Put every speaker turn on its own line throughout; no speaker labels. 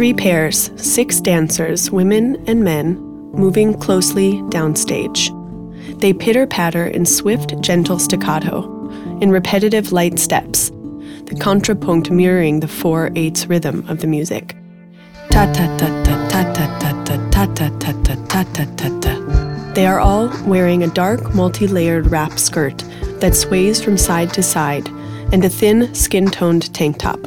Three pairs, six dancers, women and men, moving closely downstage. They pitter patter in swift, gentle staccato, in repetitive light steps, the contrapunct mirroring the 4 8 rhythm of the music. Ta ta ta ta ta ta ta ta ta ta ta ta ta ta ta. They are all wearing a dark, multi layered wrap skirt that sways from side to side and a thin, skin toned tank top.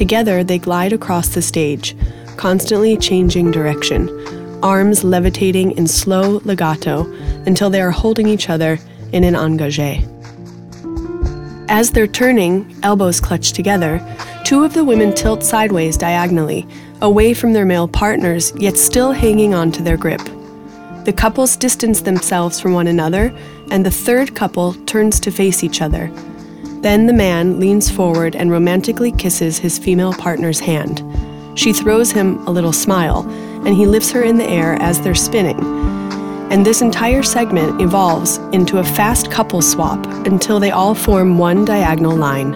Together, they glide across the stage, constantly changing direction, arms levitating in slow legato until they are holding each other in an engagé. As they're turning, elbows clutched together, two of the women tilt sideways diagonally, away from their male partners, yet still hanging on to their grip. The couples distance themselves from one another, and the third couple turns to face each other. Then the man leans forward and romantically kisses his female partner's hand. She throws him a little smile, and he lifts her in the air as they're spinning. And this entire segment evolves into a fast couple swap until they all form one diagonal line.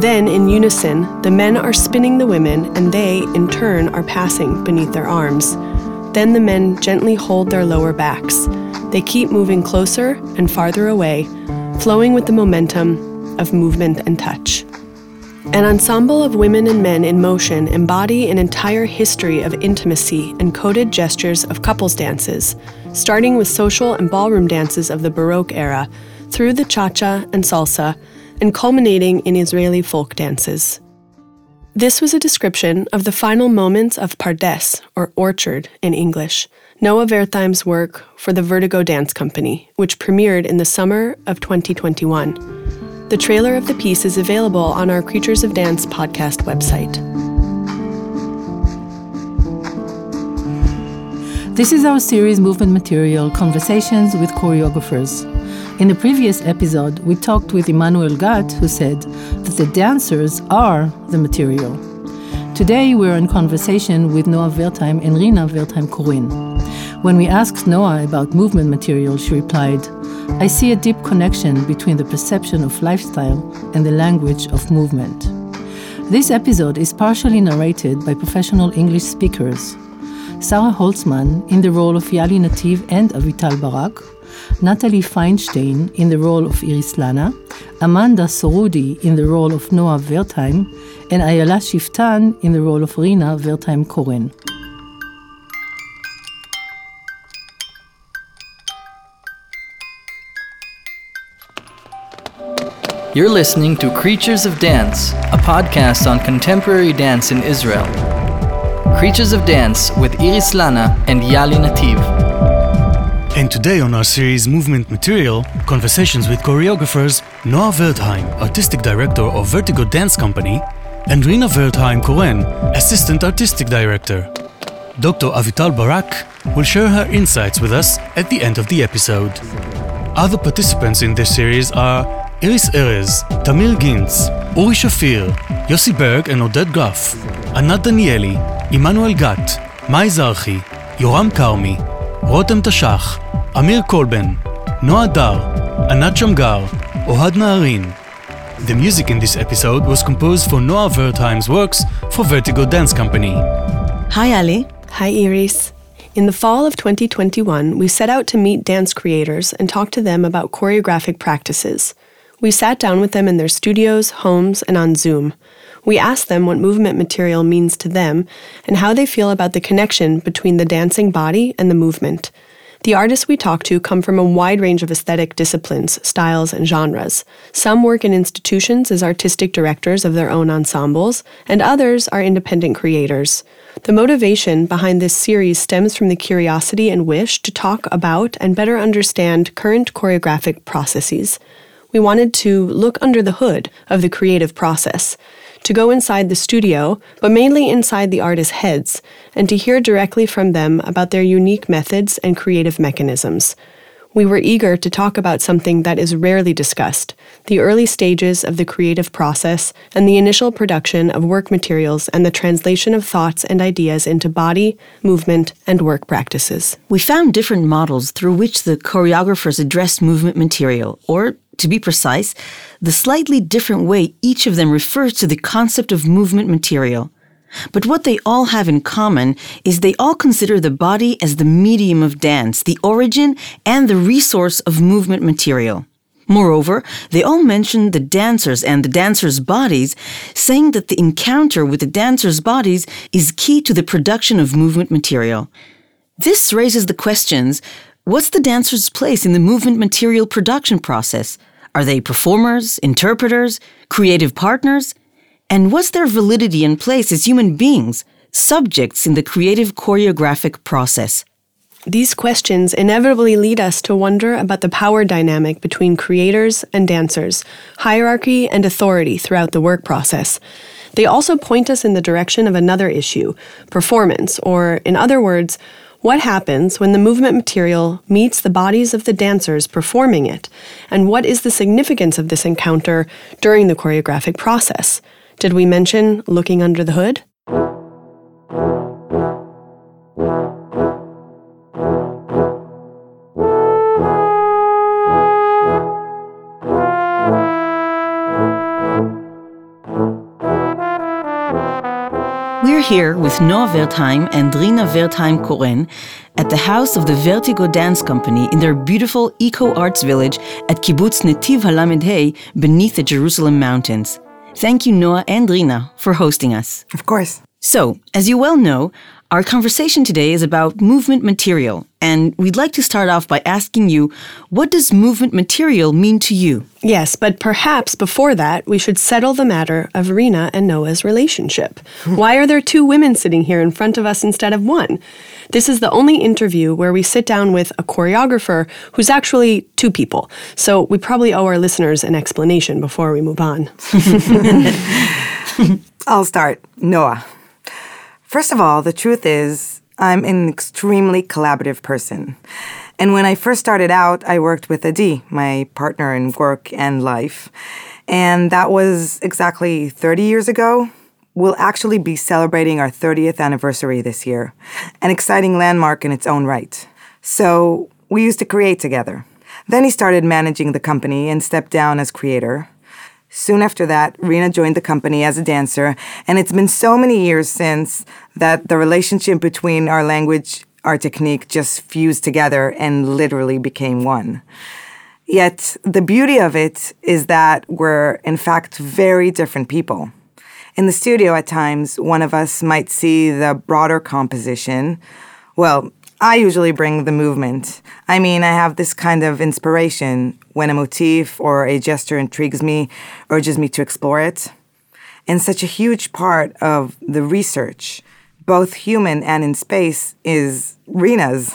Then, in unison, the men are spinning the women, and they, in turn, are passing beneath their arms. Then the men gently hold their lower backs. They keep moving closer and farther away, flowing with the momentum of movement and touch. An ensemble of women and men in motion embody an entire history of intimacy and coded gestures of couples dances, starting with social and ballroom dances of the Baroque era, through the cha cha and salsa, and culminating in Israeli folk dances. This was a description of the final moments of Pardes, or Orchard in English, Noa Wertheim's work for the Vertigo Dance Company, which premiered in the summer of 2021. The trailer of the piece is available on our Creatures of Dance podcast website.
This is our series movement material Conversations with Choreographers. In the previous episode, we talked with Emmanuel Gat, who said that the dancers are the material. Today, we're in conversation with Noa Wertheim and Rina Wertheim Koren. When we asked Noa about movement material, she replied, I see a deep connection between the perception of lifestyle and the language of movement. This episode is partially narrated by professional English speakers. Sarah Holtzman in the role of Yali Nativ and Avital Barak, Natalie Feinstein in the role of Iris Lana, Amanda Sorudi in the role of Noa Wertheim, and Ayala Shiftan in the role of Rina Wertheim Koren.
You're listening to Creatures of Dance, a podcast on contemporary dance in Israel. Creatures of Dance with Iris Lana and Yali Nativ.
And today on our series Movement Material, conversations with choreographers Noa Wertheim, Artistic Director of Vertigo Dance Company, and Rina Wertheim Koren, Assistant Artistic Director. Dr. Avital Barak will share her insights with us at the end of the episode. Other participants in this series are איריס ארז, תמיר גינץ, אורי שפיר, יוסי ברג and עודד גרף, ענת דניאלי, עמנואל גת, מאי זרחי, יורם כרמי, רותם תש"ח, אמיר קולבן, נועה דר, ענת שמגר, אוהד נהרין. The music in this episode was composed for Noa Wertheim's works for Vertigo Dance Company.
Hi Ali.
Hi Iris. In the fall of 2021, we set out to meet dance creators and talk to them about choreographic practices – we sat down with them in their studios, homes, and on Zoom. We asked them what movement material means to them and how they feel about the connection between the dancing body and the movement. The artists we talked to come from a wide range of aesthetic disciplines, styles, and genres. Some work in institutions as artistic directors of their own ensembles, and others are independent creators. The motivation behind this series stems from the curiosity and wish to talk about and better understand current choreographic processes. We wanted to look under the hood of the creative process, to go inside the studio, but mainly inside the artists' heads, and to hear directly from them about their unique methods and creative mechanisms. We were eager to talk about something that is rarely discussed the early stages of the creative process and the initial production of work materials and the translation of thoughts and ideas into body, movement, and work practices.
We found different models through which the choreographers addressed movement material, or to be precise, the slightly different way each of them refers to the concept of movement material. But what they all have in common is they all consider the body as the medium of dance, the origin and the resource of movement material. Moreover, they all mention the dancers and the dancers' bodies, saying that the encounter with the dancers' bodies is key to the production of movement material. This raises the questions what's the dancer's place in the movement material production process? Are they performers, interpreters, creative partners? And what's their validity and place as human beings, subjects in the creative choreographic process?
These questions inevitably lead us to wonder about the power dynamic between creators and dancers, hierarchy and authority throughout the work process. They also point us in the direction of another issue performance, or, in other words, what happens when the movement material meets the bodies of the dancers performing it, and what is the significance of this encounter during the choreographic process? Did we mention looking under the hood?
Here with Noa Wertheim and Rina Wertheim Koren at the house of the Vertigo Dance Company in their beautiful eco arts village at Kibbutz Netiv Halamed Hey beneath the Jerusalem mountains. Thank you, Noa and Rina, for hosting us.
Of course.
So, as you well know, our conversation today is about movement material, and we'd like to start off by asking you what does movement material mean to you?
Yes, but perhaps before that, we should settle the matter of Rina and Noa's relationship. Why are there two women sitting here in front of us instead of one? This is the only interview where we sit down with a choreographer who's actually two people. So we probably owe our listeners an explanation before we move on.
I'll start. Noa. First of all, the truth is, I'm an extremely collaborative person. And when I first started out, I worked with Adi, my partner in work and life. And that was exactly 30 years ago. We'll actually be celebrating our 30th anniversary this year, an exciting landmark in its own right. So we used to create together. Then he started managing the company and stepped down as creator. Soon after that, Rina joined the company as a dancer, and it's been so many years since that the relationship between our language, our technique just fused together and literally became one. Yet, the beauty of it is that we're, in fact, very different people. In the studio, at times, one of us might see the broader composition. Well, I usually bring the movement. I mean, I have this kind of inspiration when a motif or a gesture intrigues me, urges me to explore it. And such a huge part of the research, both human and in space, is Rina's.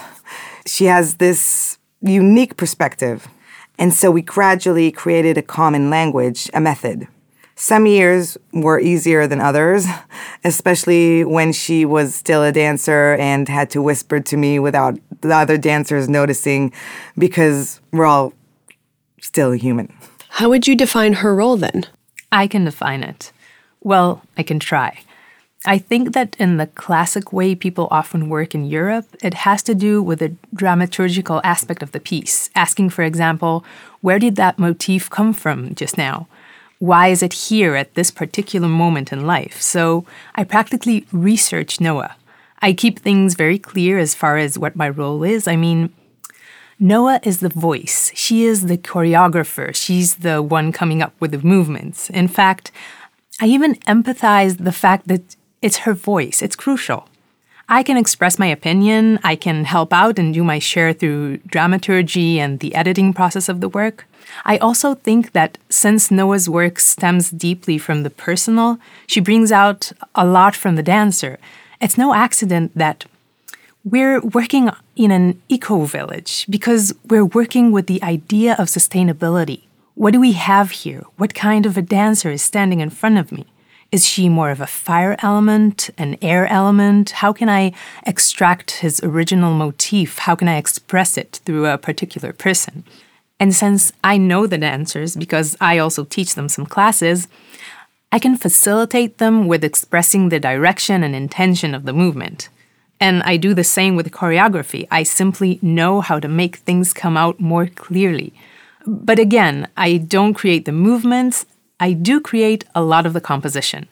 She has this unique perspective. And so we gradually created a common language, a method. Some years were easier than others, especially when she was still a dancer and had to whisper to me without the other dancers noticing because we're all still human.
How would you define her role then?
I can define it. Well, I can try. I think that in the classic way people often work in Europe, it has to do with the dramaturgical aspect of the piece, asking, for example, where did that motif come from just now? Why is it here at this particular moment in life? So I practically research Noa. I keep things very clear as far as what my role is. I mean, Noa is the voice. She is the choreographer. She's the one coming up with the movements. In fact, I even empathize the fact that it's her voice. It's crucial. I can express my opinion, I can help out and do my share through dramaturgy and the editing process of the work. I also think that since Noa's work stems deeply from the personal, she brings out a lot from the dancer. It's no accident that we're working in an eco village because we're working with the idea of sustainability. What do we have here? What kind of a dancer is standing in front of me? Is she more of a fire element, an air element? How can I extract his original motif? How can I express it through a particular person? And since I know the dancers, because I also teach them some classes, I can facilitate them with expressing the direction and intention of the movement. And I do the same with choreography. I simply know how to make things come out more clearly. But again, I don't create the movements, I do create a lot of the composition.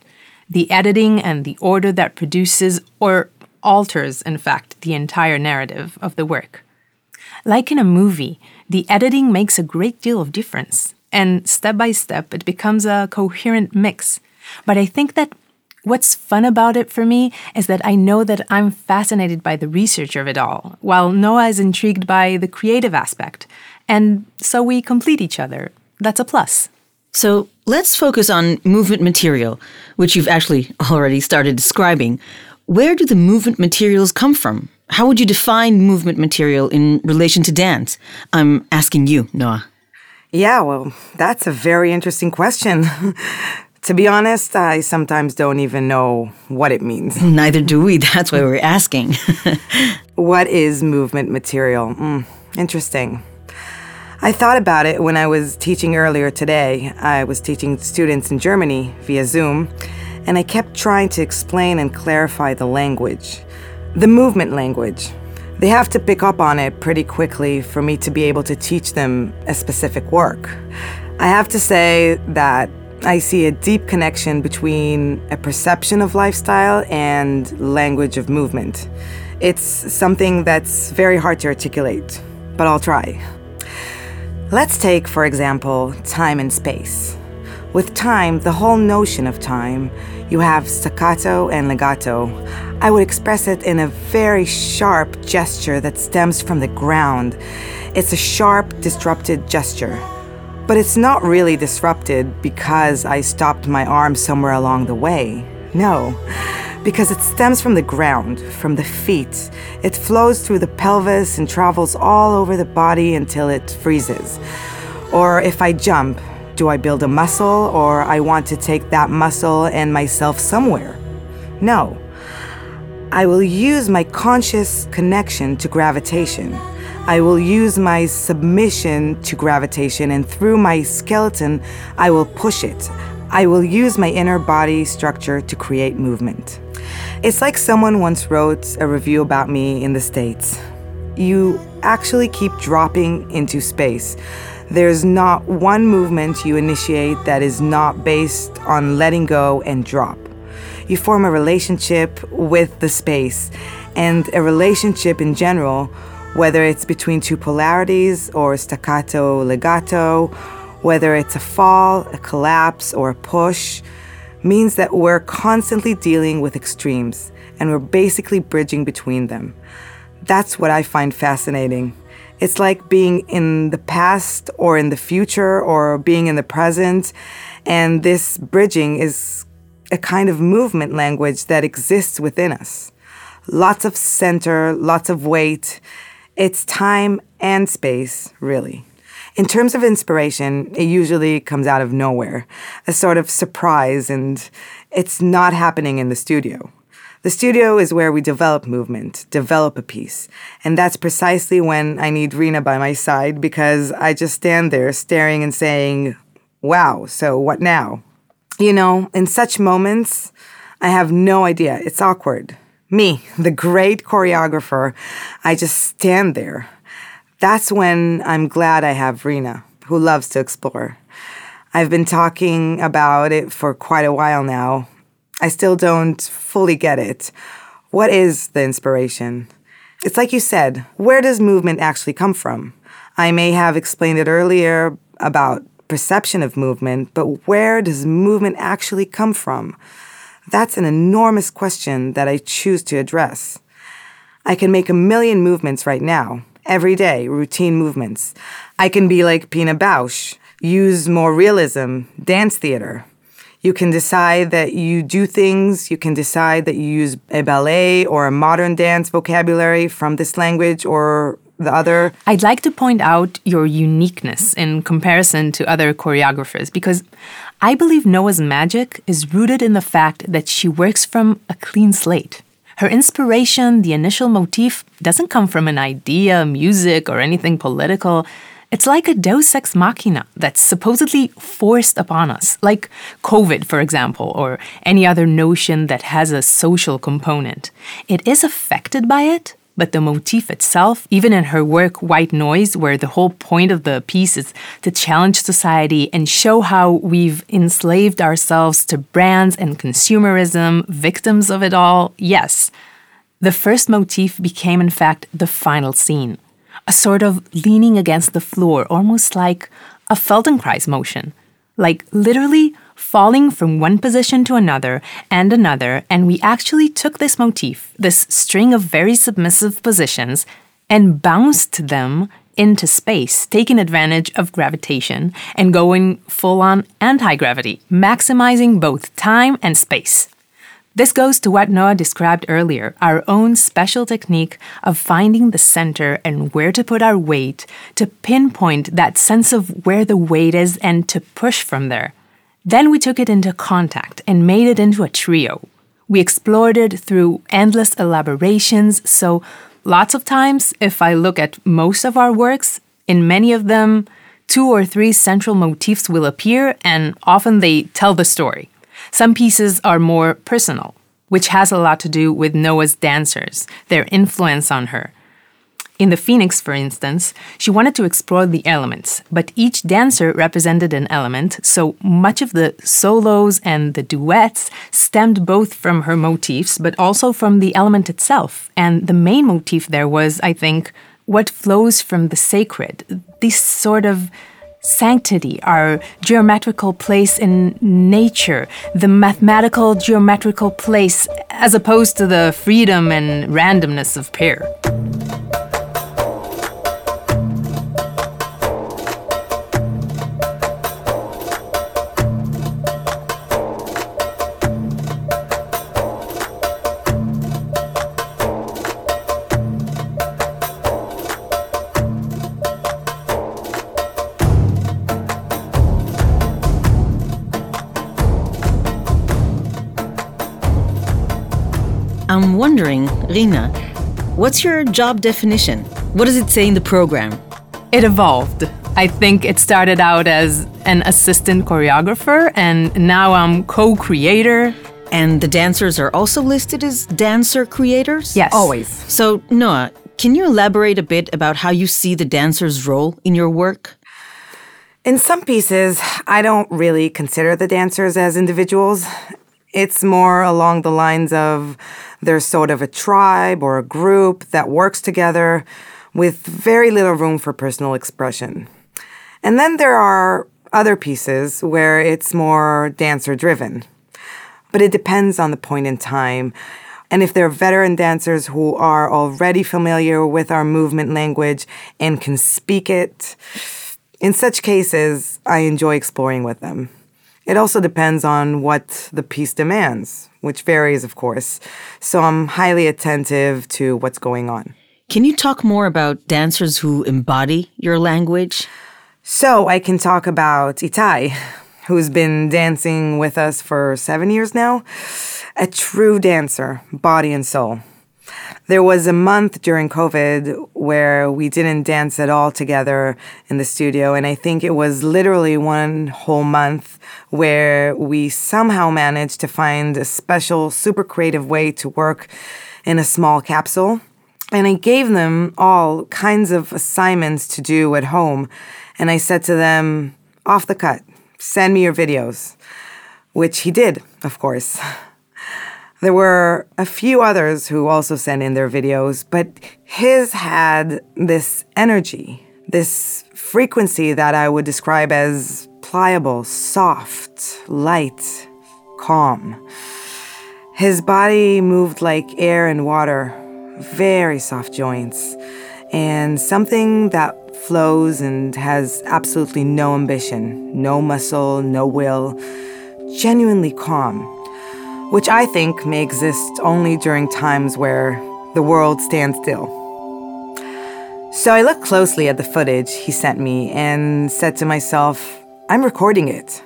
the editing and the order that produces or alters, in fact, the entire narrative of the work. Like in a movie, the editing makes a great deal of difference, and step by step it becomes a coherent mix. But I think that what's fun about it for me is that I know that I'm fascinated by the research of it all, while Noa is intrigued by the creative aspect. And so we complete each other. That's a plus.
So let's focus on movement material, which you've actually already started describing. Where do the movement materials come from? How would you define movement material in relation to dance? I'm asking you, Noa.
Yeah, well, that's a very interesting question. to be honest, I sometimes don't even know what it means.
Neither do we. That's why we're asking.
what is movement material? Mm, interesting. I thought about it when I was teaching earlier today. I was teaching students in Germany via Zoom, and I kept trying to explain and clarify the language, the movement language. They have to pick up on it pretty quickly for me to be able to teach them a specific work. I have to say that I see a deep connection between a perception of lifestyle and language of movement. It's something that's very hard to articulate, but I'll try. Let's take, for example, time and space. With time, the whole notion of time, you have staccato and legato. I would express it in a very sharp gesture that stems from the ground. It's a sharp, disrupted gesture. But it's not really disrupted because I stopped my arm somewhere along the way. No because it stems from the ground, from the feet. It flows through the pelvis and travels all over the body until it freezes. Or if I jump, do I build a muscle or I want to take that muscle and myself somewhere? No. I will use my conscious connection to gravitation. I will use my submission to gravitation, and through my skeleton, I will push it. I will use my inner body structure to create movement. It's like someone once wrote a review about me in the States. You actually keep dropping into space. There's not one movement you initiate that is not based on letting go and drop. You form a relationship with the space and a relationship in general, whether it's between two polarities or staccato, legato, whether it's a fall, a collapse, or a push means that we're constantly dealing with extremes and we're basically bridging between them. That's what I find fascinating. It's like being in the past or in the future or being in the present. And this bridging is a kind of movement language that exists within us. Lots of center, lots of weight. It's time and space, really. In terms of inspiration, it usually comes out of nowhere, a sort of surprise, and it's not happening in the studio. The studio is where we develop movement, develop a piece. And that's precisely when I need Rina by my side because I just stand there staring and saying, wow, so what now? You know, in such moments, I have no idea. It's awkward. Me, the great choreographer, I just stand there, that's when I'm glad I have Rina, who loves to explore. I've been talking about it for quite a while now. I still don't fully get it. What is the inspiration? It's like you said, where does movement actually come from? I may have explained it earlier about perception of movement, but where does movement actually come from? That's an enormous question that I choose to address. I can make a million movements right now, every day, routine movements. I can be like Pina Bausch, use more realism, dance theater. You can decide that you do things, you can decide that you use a ballet or a modern dance vocabulary from this language or the other.
I'd like to point out your uniqueness in comparison to other choreographers because I believe Noa's magic is rooted in the fact that she works from a clean slate. Her inspiration, the initial motif, doesn't come from an idea, music, or anything political. It's like a deus ex machina that's supposedly forced upon us, like COVID, for example, or any other notion that has a social component. It is affected by it, but the motif itself, even in her work White Noise, where the whole point of the piece is to challenge society and show how we've enslaved ourselves to brands and consumerism, victims of it all, yes. The first motif became, in fact, the final scene, a sort of leaning against the floor, almost like a Feldenkrais motion, like literally falling from one position to another and another, and we actually took this motif, this string of very submissive positions, and bounced them into space, taking advantage of gravitation and going full on anti gravity, maximizing both time and space. This goes to what Noa described earlier our own special technique of finding the center and where to put our weight, to pinpoint that sense of where the weight is and to push from there. Then we took it into contact and made it into a trio. We explored it through endless elaborations, so lots of times, if I look at most of our works, in many of them, two or three central motifs will appear, and often they tell the story. Some pieces are more personal, which has a lot to do with Noa's dancers, their influence on her. In the Phoenix, for instance, she wanted to explore the elements, but each dancer represented an element, so much of the solos and the duets stemmed both from her motifs, but also from the element itself. And the main motif there was, I think, what flows from the sacred, this sort of sanctity, our geometrical place in nature, the mathematical geometrical place, as opposed to the freedom and randomness of pair.
I'm Rina, what's your job definition? What does it say in the program?
It evolved. I think it started out as an assistant choreographer, and now I'm co creator.
And the dancers are also listed as dancer creators?
Yes.
Always.
So, Noa, can you elaborate a bit about how you see the dancer's role in your work?
In some pieces, I don't really consider the dancers as individuals. It's more along the lines of there's sort of a tribe or a group that works together with very little room for personal expression. And then there are other pieces where it's more dancer driven. But it depends on the point in time. And if they're veteran dancers who are already familiar with our movement language and can speak it, in such cases, I enjoy exploring with them. It also depends on what the piece demands, which varies, of course. So I'm highly attentive to what's going on.
Can you talk more about dancers who embody your language?
So I can talk about Itai, who's been dancing with us for seven years now. A true dancer, body and soul. There was a month during COVID where we didn't dance at all together in the studio, and I think it was literally one whole month where we somehow managed to find a special, super creative way to work in a small capsule. And I gave them all kinds of assignments to do at home, and I said to them, off the cut, send me your videos, which he did, of course. There were a few others who also sent in their videos, but his had this energy, this frequency that I would describe as pliable, soft, light, calm. His body moved like air and water, very soft joints, and something that flows and has absolutely no ambition, no muscle, no will, genuinely calm which I think may exist only during times where the world stands still. So I looked closely at the footage he sent me and said to myself, I'm recording it.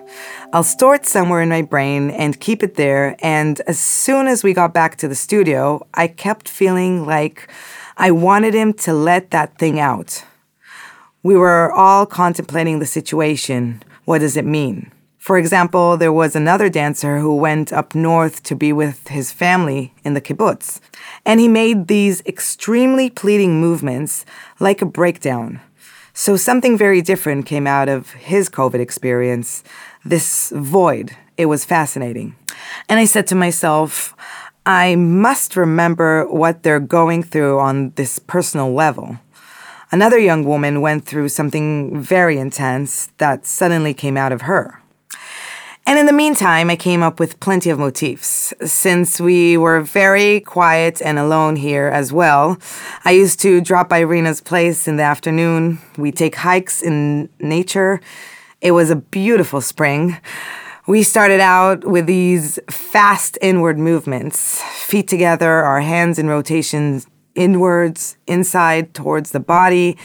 I'll store it somewhere in my brain and keep it there. And as soon as we got back to the studio, I kept feeling like I wanted him to let that thing out. We were all contemplating the situation. What does it mean? For example, there was another dancer who went up north to be with his family in the kibbutz, and he made these extremely pleading movements like a breakdown. So something very different came out of his COVID experience this void. It was fascinating. And I said to myself, I must remember what they're going through on this personal level. Another young woman went through something very intense that suddenly came out of her. And in the meantime, I came up with plenty of motifs. Since we were very quiet and alone here as well, I used to drop by Rina's place in the afternoon. We take hikes in nature. It was a beautiful spring. We started out with these fast inward movements, feet together, our hands in rotations inwards, inside towards the body.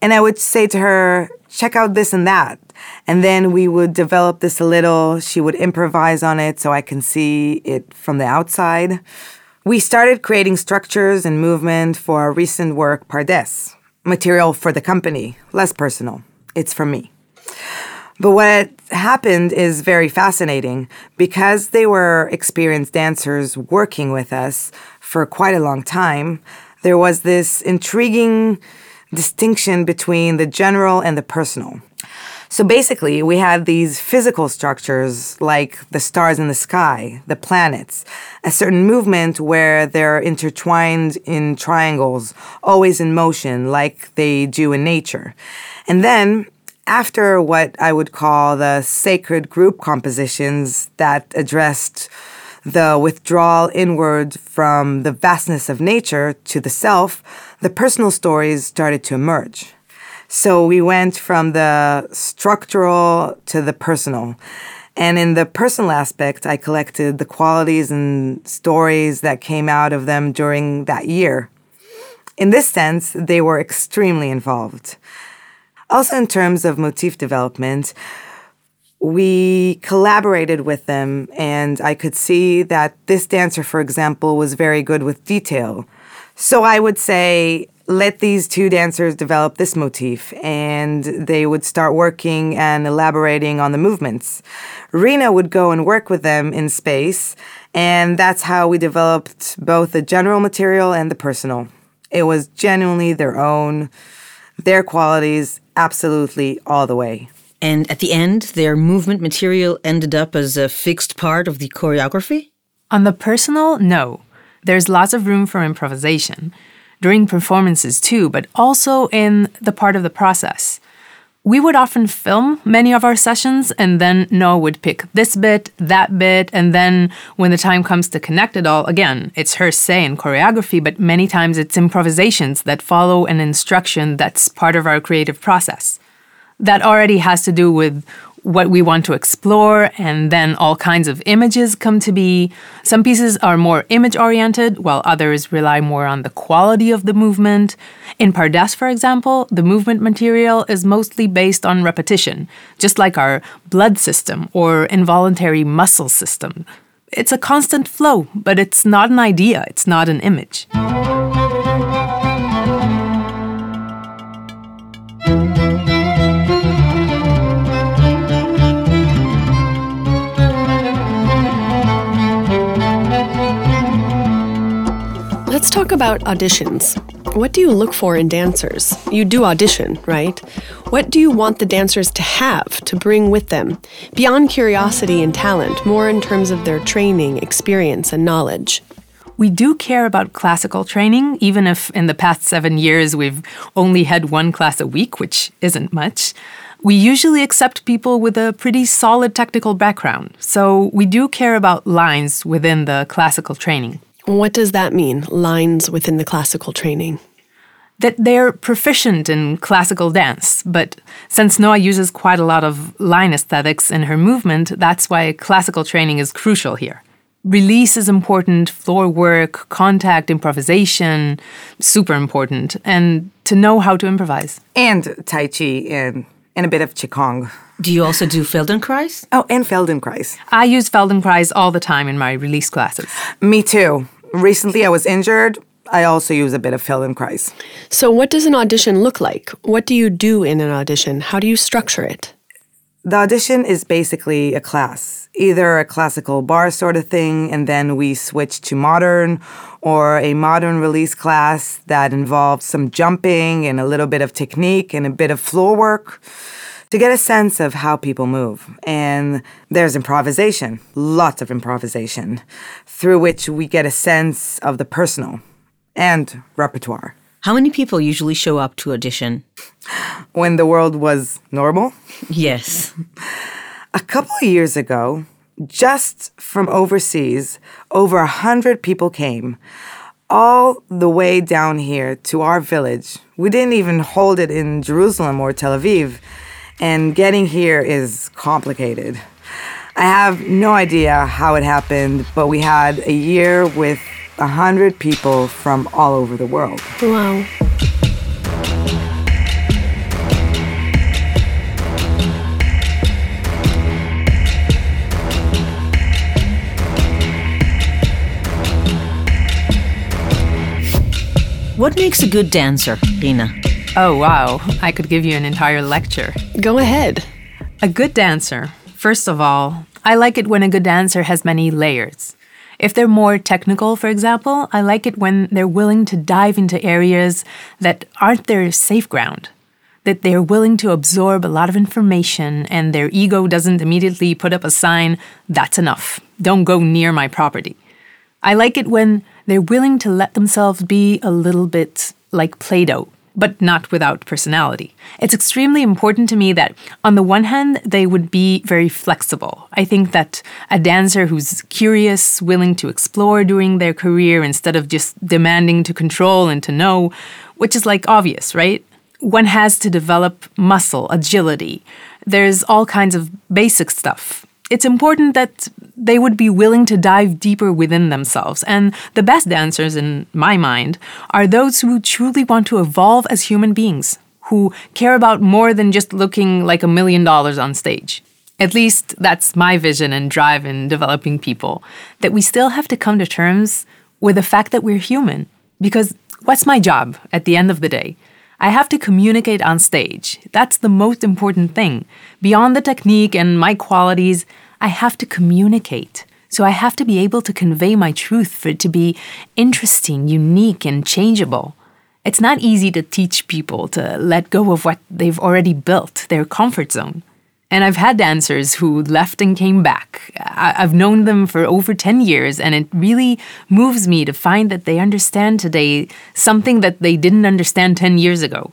And I would say to her, check out this and that. And then we would develop this a little. She would improvise on it so I can see it from the outside. We started creating structures and movement for our recent work, Pardes, material for the company, less personal. It's for me. But what happened is very fascinating. Because they were experienced dancers working with us for quite a long time, there was this intriguing distinction between the general and the personal. So basically, we had these physical structures like the stars in the sky, the planets, a certain movement where they're intertwined in triangles, always in motion, like they do in nature. And then, after what I would call the sacred group compositions that addressed the withdrawal inward from the vastness of nature to the self, the personal stories started to emerge. So we went from the structural to the personal. And in the personal aspect, I collected the qualities and stories that came out of them during that year. In this sense, they were extremely involved. Also, in terms of motif development, we collaborated with them, and I could see that this dancer, for example, was very good with detail. So I would say, let these two dancers develop this motif, and they would start working and elaborating on the movements. Rina would go and work with them in space, and that's how we developed both the general material and the personal. It was genuinely their own, their qualities, absolutely all the way.
And at the end, their movement material ended up as a fixed part of the choreography?
On the personal, no. There's lots of room for improvisation. During performances, too, but also in the part of the process. We would often film many of our sessions, and then Noa would pick this bit, that bit, and then when the time comes to connect it all, again, it's her say in choreography, but many times it's improvisations that follow an instruction that's part of our creative process that already has to do with what we want to explore, and then all kinds of images come to be. Some pieces are more image oriented, while others rely more on the quality of the movement. In Pardes, for example, the movement material is mostly based on repetition, just like our blood system or involuntary muscle system. It's a constant flow, but it's not an idea, it's not an image.
Let's talk about auditions. What do you look for in dancers? You do audition, right? What do you want the dancers to have, to bring with them? Beyond curiosity and talent, more in terms of their training, experience, and knowledge.
We do care about classical training, even if in the past seven years we've only had one class a week, which isn't much. We usually accept people with a pretty solid technical background, so we do care about lines within the classical training.
What does that mean, lines within the classical training?
That they're proficient in classical dance, but since Noa uses quite a lot of line aesthetics in her movement, that's why classical training is crucial here. Release is important, floor work, contact, improvisation, super important, and to know how to improvise.
And Tai Chi and, and a bit of Qigong.
Do you also do Feldenkrais?
Oh, and Feldenkrais.
I use Feldenkrais all the time in my release classes.
Me too. Recently, I was injured. I also use a bit of Feldenkrais.
So, what does an audition look like? What do you do in an audition? How do you structure it?
The audition is basically a class, either a classical bar sort of thing, and then we switch to modern, or a modern release class that involves some jumping and a little bit of technique and a bit of floor work to get a sense of how people move. And there's improvisation, lots of improvisation, through which we get a sense of the personal and repertoire.
How many people usually show up to audition?
When the world was normal?
Yes.
A couple of years ago, just from overseas, over a hundred people came, all the way down here to our village. We didn't even hold it in Jerusalem or Tel Aviv, and getting here is complicated. I have no idea how it happened, but we had a year with a hundred people from all over the world.
Wow.
What makes a good dancer, Rina?
Oh, wow. I could give you an entire lecture.
Go ahead.
A good dancer, first of all, I like it when a good dancer has many layers. If they're more technical, for example, I like it when they're willing to dive into areas that aren't their safe ground. That they're willing to absorb a lot of information and their ego doesn't immediately put up a sign, that's enough. Don't go near my property. I like it when they're willing to let themselves be a little bit like Play Doh, but not without personality. It's extremely important to me that, on the one hand, they would be very flexible. I think that a dancer who's curious, willing to explore during their career instead of just demanding to control and to know, which is like obvious, right? One has to develop muscle, agility. There's all kinds of basic stuff it's important that they would be willing to dive deeper within themselves. And the best dancers, in my mind, are those who truly want to evolve as human beings, who care about more than just looking like a million dollars on stage. At least that's my vision and drive in developing people, that we still have to come to terms with the fact that we're human. Because what's my job at the end of the day? I have to communicate on stage. That's the most important thing. Beyond the technique and my qualities, I have to communicate. So I have to be able to convey my truth for it to be interesting, unique, and changeable. It's not easy to teach people to let go of what they've already built, their comfort zone. And I've had dancers who left and came back. I've known them for over 10 years, and it really moves me to find that they understand today something that they didn't understand 10 years ago,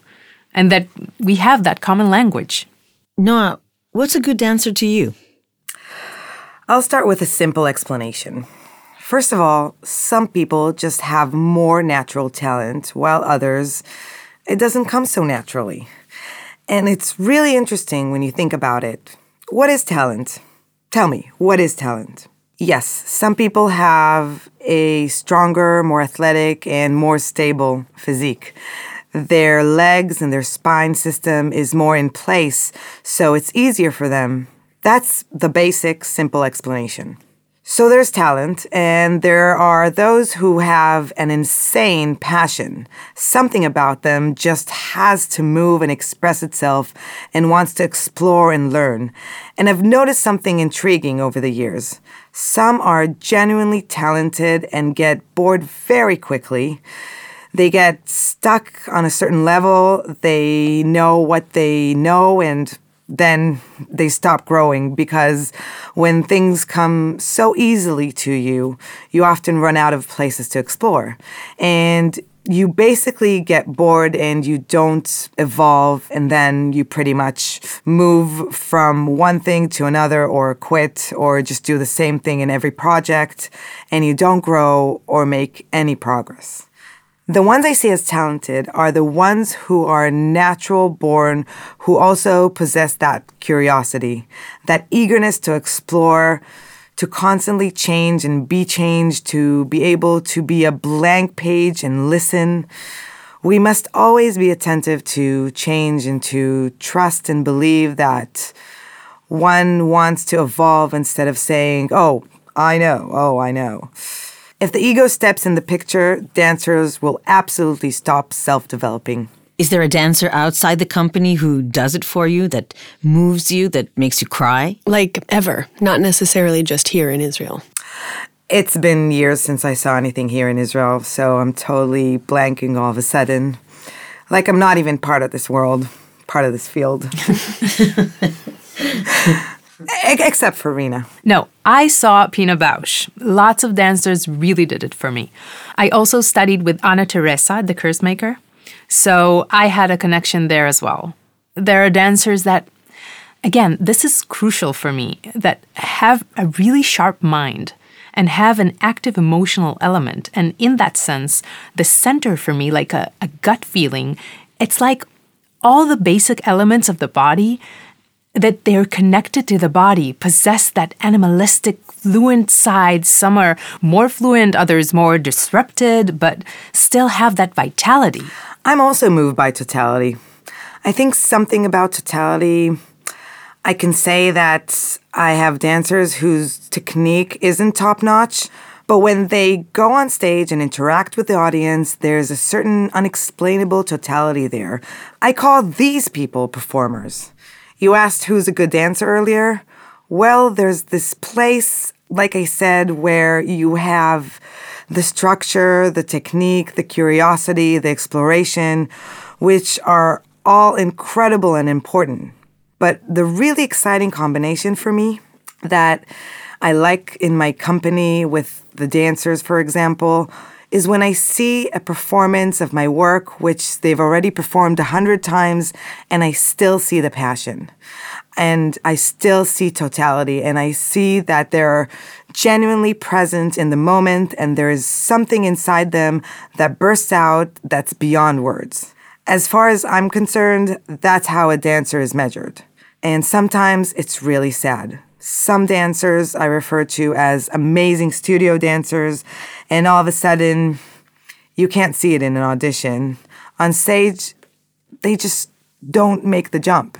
and that we have that common language.
Noa, what's a good dancer to you?
I'll start with a simple explanation. First of all, some people just have more natural talent, while others, it doesn't come so naturally. And it's really interesting when you think about it. What is talent? Tell me, what is talent? Yes, some people have a stronger, more athletic, and more stable physique. Their legs and their spine system is more in place, so it's easier for them. That's the basic, simple explanation. So there's talent, and there are those who have an insane passion. Something about them just has to move and express itself and wants to explore and learn. And I've noticed something intriguing over the years. Some are genuinely talented and get bored very quickly. They get stuck on a certain level. They know what they know and then they stop growing because when things come so easily to you, you often run out of places to explore. And you basically get bored and you don't evolve, and then you pretty much move from one thing to another, or quit, or just do the same thing in every project, and you don't grow or make any progress. The ones I see as talented are the ones who are natural born, who also possess that curiosity, that eagerness to explore, to constantly change and be changed, to be able to be a blank page and listen. We must always be attentive to change and to trust and believe that one wants to evolve instead of saying, oh, I know, oh, I know. If the ego steps in the picture, dancers will absolutely stop self developing.
Is there a dancer outside the company who does it for you, that moves you, that makes you cry?
Like ever, not necessarily just here in Israel.
It's been years since I saw anything here in Israel, so I'm totally blanking all of a sudden. Like I'm not even part of this world, part of this field. Except for Rina.
No, I saw Pina Bausch. Lots of dancers really did it for me. I also studied with Anna Teresa, De Keersmaeker. So I had a connection there as well. There are dancers that, again, this is crucial for me, that have a really sharp mind and have an active emotional element. And in that sense, the center for me, like a, a gut feeling, it's like all the basic elements of the body that they're connected to the body, possess that animalistic, fluent side. Some are more fluent, others more disrupted, but still have that vitality.
I'm also moved by totality. I think something about totality. I can say that I have dancers whose technique isn't top notch, but when they go on stage and interact with the audience, there's a certain unexplainable totality there. I call these people performers. You asked who's a good dancer earlier? Well, there's this place, like I said, where you have the structure, the technique, the curiosity, the exploration, which are all incredible and important. But the really exciting combination for me that I like in my company with the dancers, for example, is when I see a performance of my work, which they've already performed a hundred times, and I still see the passion. And I still see totality, and I see that they're genuinely present in the moment, and there is something inside them that bursts out that's beyond words. As far as I'm concerned, that's how a dancer is measured. And sometimes it's really sad. Some dancers I refer to as amazing studio dancers, and all of a sudden, you can't see it in an audition. On stage, they just don't make the jump.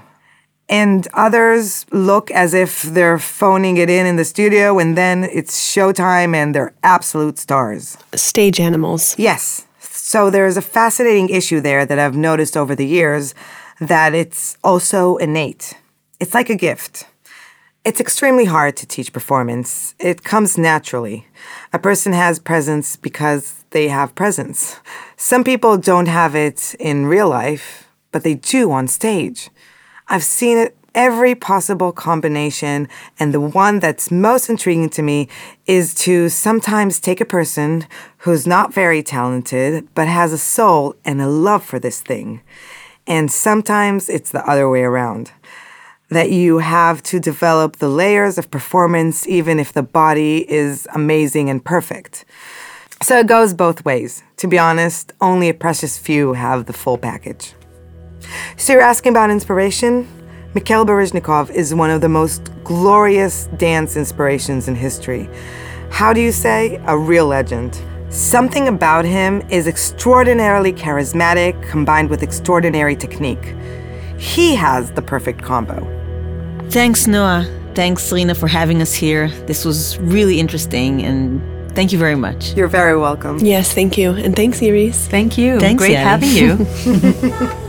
And others look as if they're phoning it in in the studio, and then it's showtime and they're absolute stars.
Stage animals.
Yes. So there's a fascinating issue there that I've noticed over the years that it's also innate. It's like a gift. It's extremely hard to teach performance. It comes naturally. A person has presence because they have presence. Some people don't have it in real life, but they do on stage. I've seen it every possible combination, and the one that's most intriguing to me is to sometimes take a person who's not very talented, but has a soul and a love for this thing. And sometimes it's the other way around that you have to develop the layers of performance, even if the body is amazing and perfect. So it goes both ways. To be honest, only a precious few have the full package. So you're asking about inspiration? Mikhail Baryshnikov is one of the most glorious dance inspirations in history. How do you say? A real legend. Something about him is extraordinarily charismatic combined with extraordinary technique. He has the perfect combo.
Thanks, Noa. Thanks, Rina, for having us here. This was really interesting, and thank you very much.
You're very welcome.
Yes, thank you. And thanks, Iris.
Thank you.
Thanks,
Great
Yanni.
having you.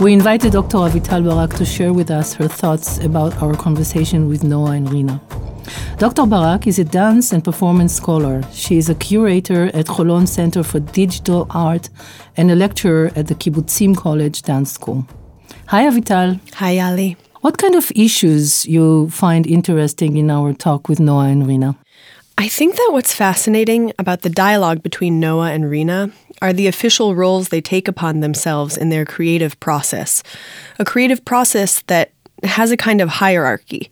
We invited Dr. Avital Barak to share with us her thoughts about our conversation with Noa and Rina. Dr. Barak is a dance and performance scholar. She is a curator at Holon Center for Digital Art and a lecturer at the Kibbutzim College Dance School. Hi, Avital.
Hi, Ali.
What kind of issues you find interesting in our talk with Noa and Rina?
I think that what's fascinating about the dialogue between Noa and Rina are the official roles they take upon themselves in their creative process. A creative process that has a kind of hierarchy.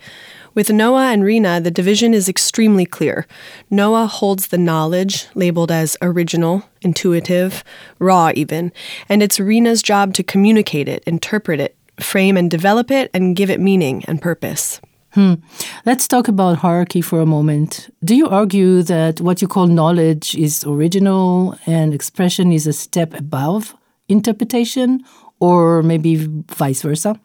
With Noa and Rina, the division is extremely clear. Noa holds the knowledge, labeled as original, intuitive, raw even, and it's Rina's job to communicate it, interpret it, frame and develop it, and give it meaning and purpose.
Hmm. Let's talk about hierarchy for a moment. Do you argue that what you call knowledge is original and expression is a step above interpretation, or maybe vice versa?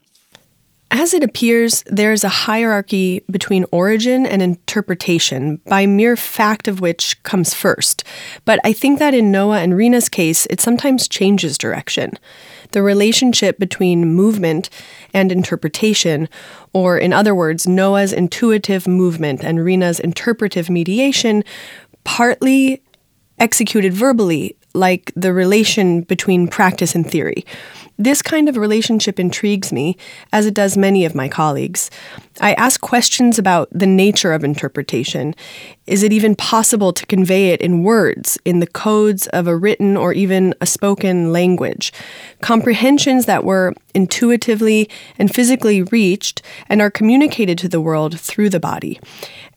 As it appears, there's a hierarchy between origin and interpretation, by mere fact of which comes first. But I think that in Noa and Rina's case, it sometimes changes direction. The relationship between movement and interpretation, or in other words, Noa's intuitive movement and Rina's interpretive mediation, partly executed verbally, like the relation between practice and theory. This kind of relationship intrigues me, as it does many of my colleagues. I ask questions about the nature of interpretation. Is it even possible to convey it in words, in the codes of a written or even a spoken language? Comprehensions that were intuitively and physically reached and are communicated to the world through the body.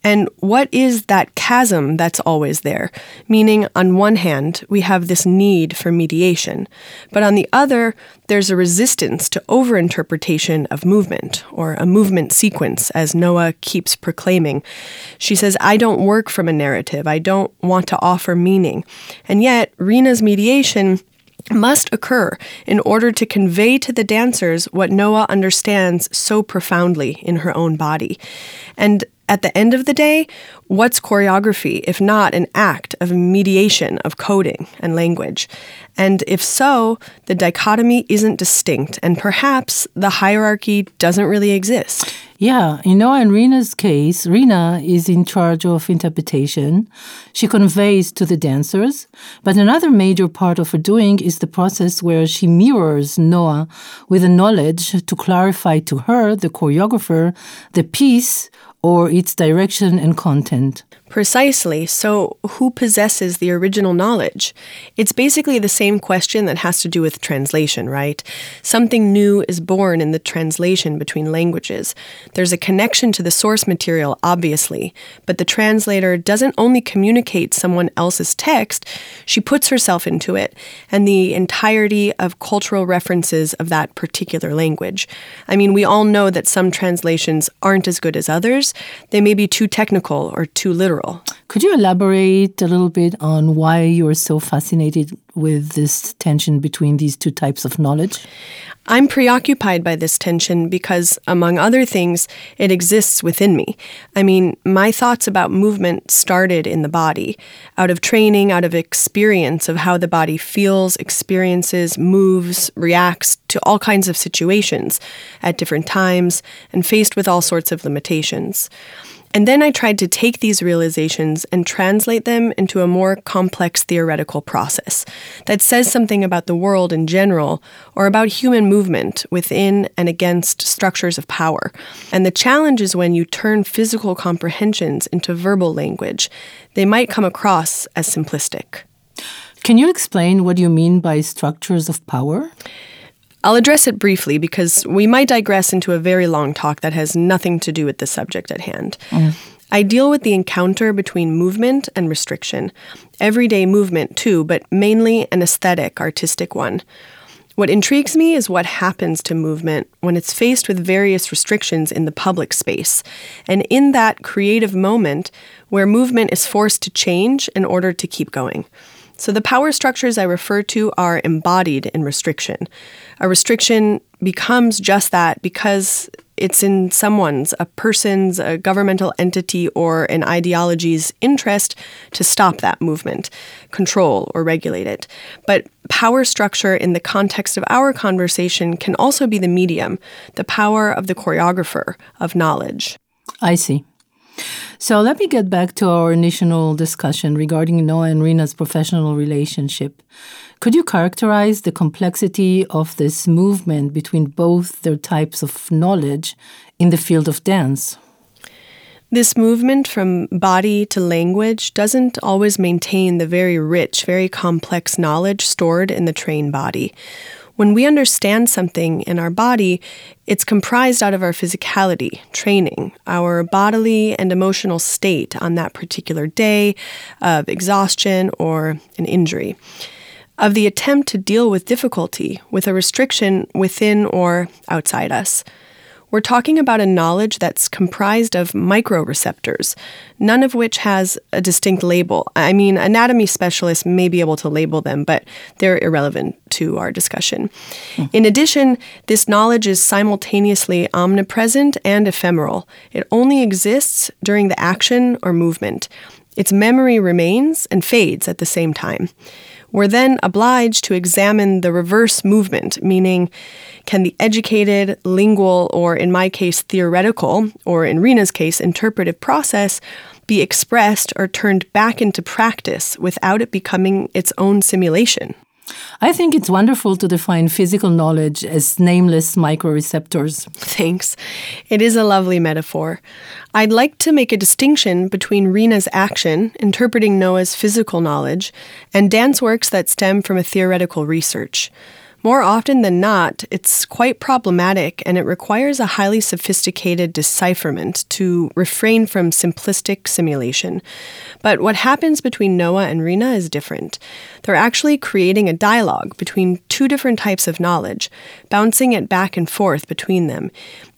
And what is that chasm that's always there? Meaning, on one hand, we have this need for mediation, but on the other, there's a resistance to overinterpretation of movement, or a movement sequence, as Noa keeps proclaiming. She says, I don't work from a narrative, I don't want to offer meaning. And yet, Rina's mediation must occur in order to convey to the dancers what Noa understands so profoundly in her own body. And at the end of the day, what's choreography if not an act of mediation of coding and language? And if so, the dichotomy isn't distinct, and perhaps the hierarchy doesn't really exist.
Yeah, in Noa and Rina's case, Rina is in charge of interpretation. She conveys to the dancers, but another major part of her doing is the process where she mirrors Noa with the knowledge to clarify to her, the choreographer, the piece or its direction and content.
Precisely. So, who possesses the original knowledge? It's basically the same question that has to do with translation, right? Something new is born in the translation between languages. There's a connection to the source material, obviously, but the translator doesn't only communicate someone else's text, she puts herself into it and the entirety of cultural references of that particular language. I mean, we all know that some translations aren't as good as others, they may be too technical or too literal.
Could you elaborate a little bit on why you're so fascinated with this tension between these two types of knowledge?
I'm preoccupied by this tension because, among other things, it exists within me. I mean, my thoughts about movement started in the body, out of training, out of experience of how the body feels, experiences, moves, reacts to all kinds of situations at different times, and faced with all sorts of limitations. And then I tried to take these realizations and translate them into a more complex theoretical process that says something about the world in general or about human movement within and against structures of power. And the challenge is when you turn physical comprehensions into verbal language, they might come across as simplistic.
Can you explain what you mean by structures of power?
I'll address it briefly because we might digress into a very long talk that has nothing to do with the subject at hand. Mm. I deal with the encounter between movement and restriction. Everyday movement, too, but mainly an aesthetic, artistic one. What intrigues me is what happens to movement when it's faced with various restrictions in the public space, and in that creative moment where movement is forced to change in order to keep going. So the power structures I refer to are embodied in restriction. A restriction becomes just that because it's in someone's, a person's, a governmental entity, or an ideology's interest to stop that movement, control, or regulate it. But power structure in the context of our conversation can also be the medium, the power of the choreographer of knowledge.
I see. So let me get back to our initial discussion regarding Noa and Rina's professional relationship. Could you characterize the complexity of this movement between both their types of knowledge in the field of dance?
This movement from body to language doesn't always maintain the very rich, very complex knowledge stored in the trained body. When we understand something in our body, it's comprised out of our physicality, training, our bodily and emotional state on that particular day of exhaustion or an injury, of the attempt to deal with difficulty, with a restriction within or outside us. We're talking about a knowledge that's comprised of microreceptors, none of which has a distinct label. I mean, anatomy specialists may be able to label them, but they're irrelevant to our discussion. Mm. In addition, this knowledge is simultaneously omnipresent and ephemeral. It only exists during the action or movement. Its memory remains and fades at the same time. We're then obliged to examine the reverse movement, meaning, can the educated, lingual, or in my case, theoretical, or in Rina's case, interpretive process be expressed or turned back into practice without it becoming its own simulation?
I think it's wonderful to define physical knowledge as nameless microreceptors.
Thanks. It is a lovely metaphor. I'd like to make a distinction between Rina's action, interpreting Noa's physical knowledge, and dance works that stem from a theoretical research. More often than not, it's quite problematic and it requires a highly sophisticated decipherment to refrain from simplistic simulation. But what happens between Noa and Rina is different. They're actually creating a dialogue between two different types of knowledge, bouncing it back and forth between them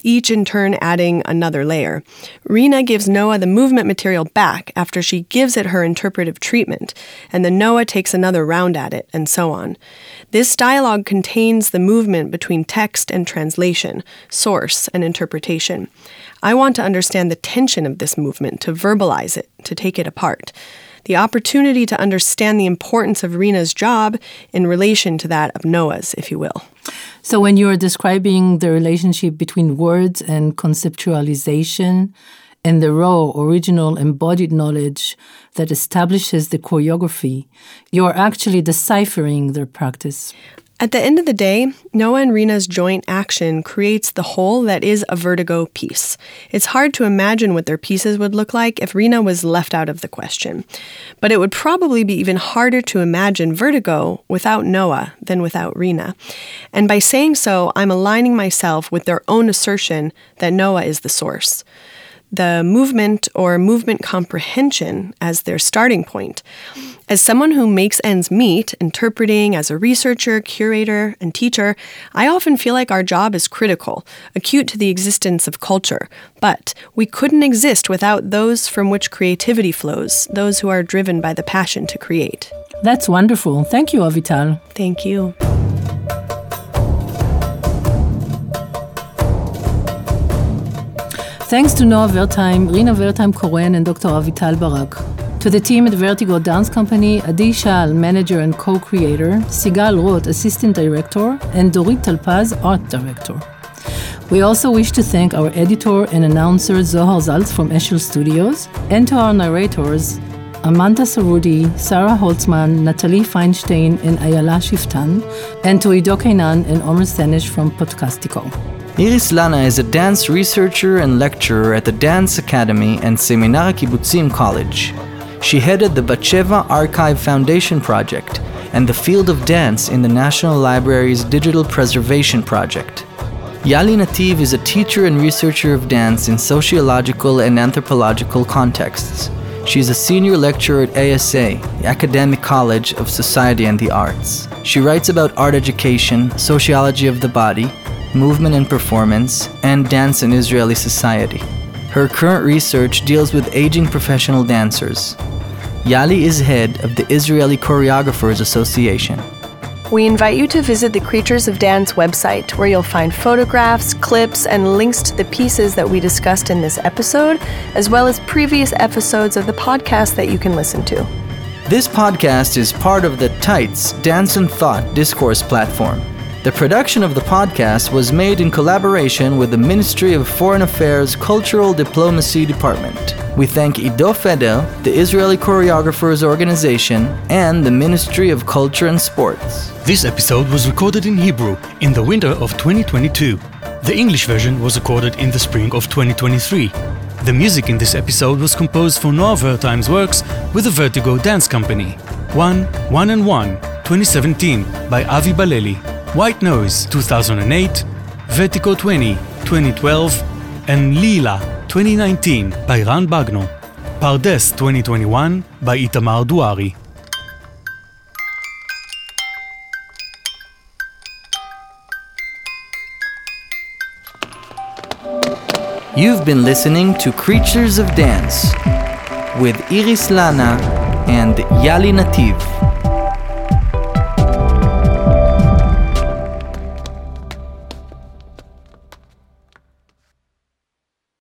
each in turn adding another layer. Rina gives Noa the movement material back after she gives it her interpretive treatment, and then Noa takes another round at it, and so on. This dialogue contains the movement between text and translation, source and interpretation. I want to understand the tension of this movement, to verbalize it, to take it apart the opportunity to understand the importance of Rina's job in relation to that of Noa's, if you will.
So, when you are describing the relationship between words and conceptualization and the raw, original, embodied knowledge that establishes the choreography, you are actually deciphering their practice.
At the end of the day, Noa and Rina's joint action creates the whole that is a vertigo piece. It's hard to imagine what their pieces would look like if Rina was left out of the question. But it would probably be even harder to imagine vertigo without Noa than without Rina. And by saying so, I'm aligning myself with their own assertion that Noa is the source the movement or movement comprehension as their starting point. As someone who makes ends meet, interpreting as a researcher, curator, and teacher, I often feel like our job is critical, acute to the existence of culture. But we couldn't exist without those from which creativity flows, those who are driven by the passion to create.
That's wonderful. Thank you, Avital.
Thank you.
Thanks to Noa Wertheim, Rina Wertheim Koren, and Dr. Avital Barak. To the team at Vertigo Dance Company, Adi Shal, manager and co creator, Sigal Roth, assistant director, and Dorit Talpaz, art director. We also wish to thank our editor and announcer Zohar Zaltz from Eshel Studios, and to our narrators, Amanda Sarudi, Sarah Holtzman, Natalie Feinstein, and Ayala Shiftan, and to Ido Kainan and Omer Senesh from Podcastico.
Iris Lana is a dance researcher and lecturer at the Dance Academy and Seminar Kibbutzim College. She headed the Batsheva Archive Foundation Project and the Field of Dance in the National Library's Digital Preservation Project. Yali Nativ is a teacher and researcher of dance in sociological and anthropological contexts. She is a senior lecturer at ASA, the Academic College of Society and the Arts. She writes about art education, sociology of the body, movement and performance, and dance in Israeli society. Her current research deals with aging professional dancers. Yali is head of the Israeli Choreographers Association.
We invite you to visit the Creatures of Dance website, where you'll find photographs, clips, and links to the pieces that we discussed in this episode, as well as previous episodes of the podcast that you can listen to.
This podcast is part of the Tights Dance and Thought discourse platform. The production of the podcast was made in collaboration with the Ministry of Foreign Affairs Cultural Diplomacy Department. We thank Ido Feder, the Israeli Choreographers Organization, and the Ministry of Culture and Sports.
This episode was recorded in Hebrew in the winter of 2022. The English version was recorded in the spring of 2023. The music in this episode was composed for Noa Wertheim's works with the Vertigo Dance Company. 1, 1 and 1, 2017 by Avi Baleli. White Noise 2008, Vertigo 20 2012, and Lila 2019 by Ran Bagno. Pardes 2021 by Itamar Duari.
You've been listening to Creatures of Dance with Iris Lana and Yali Nativ.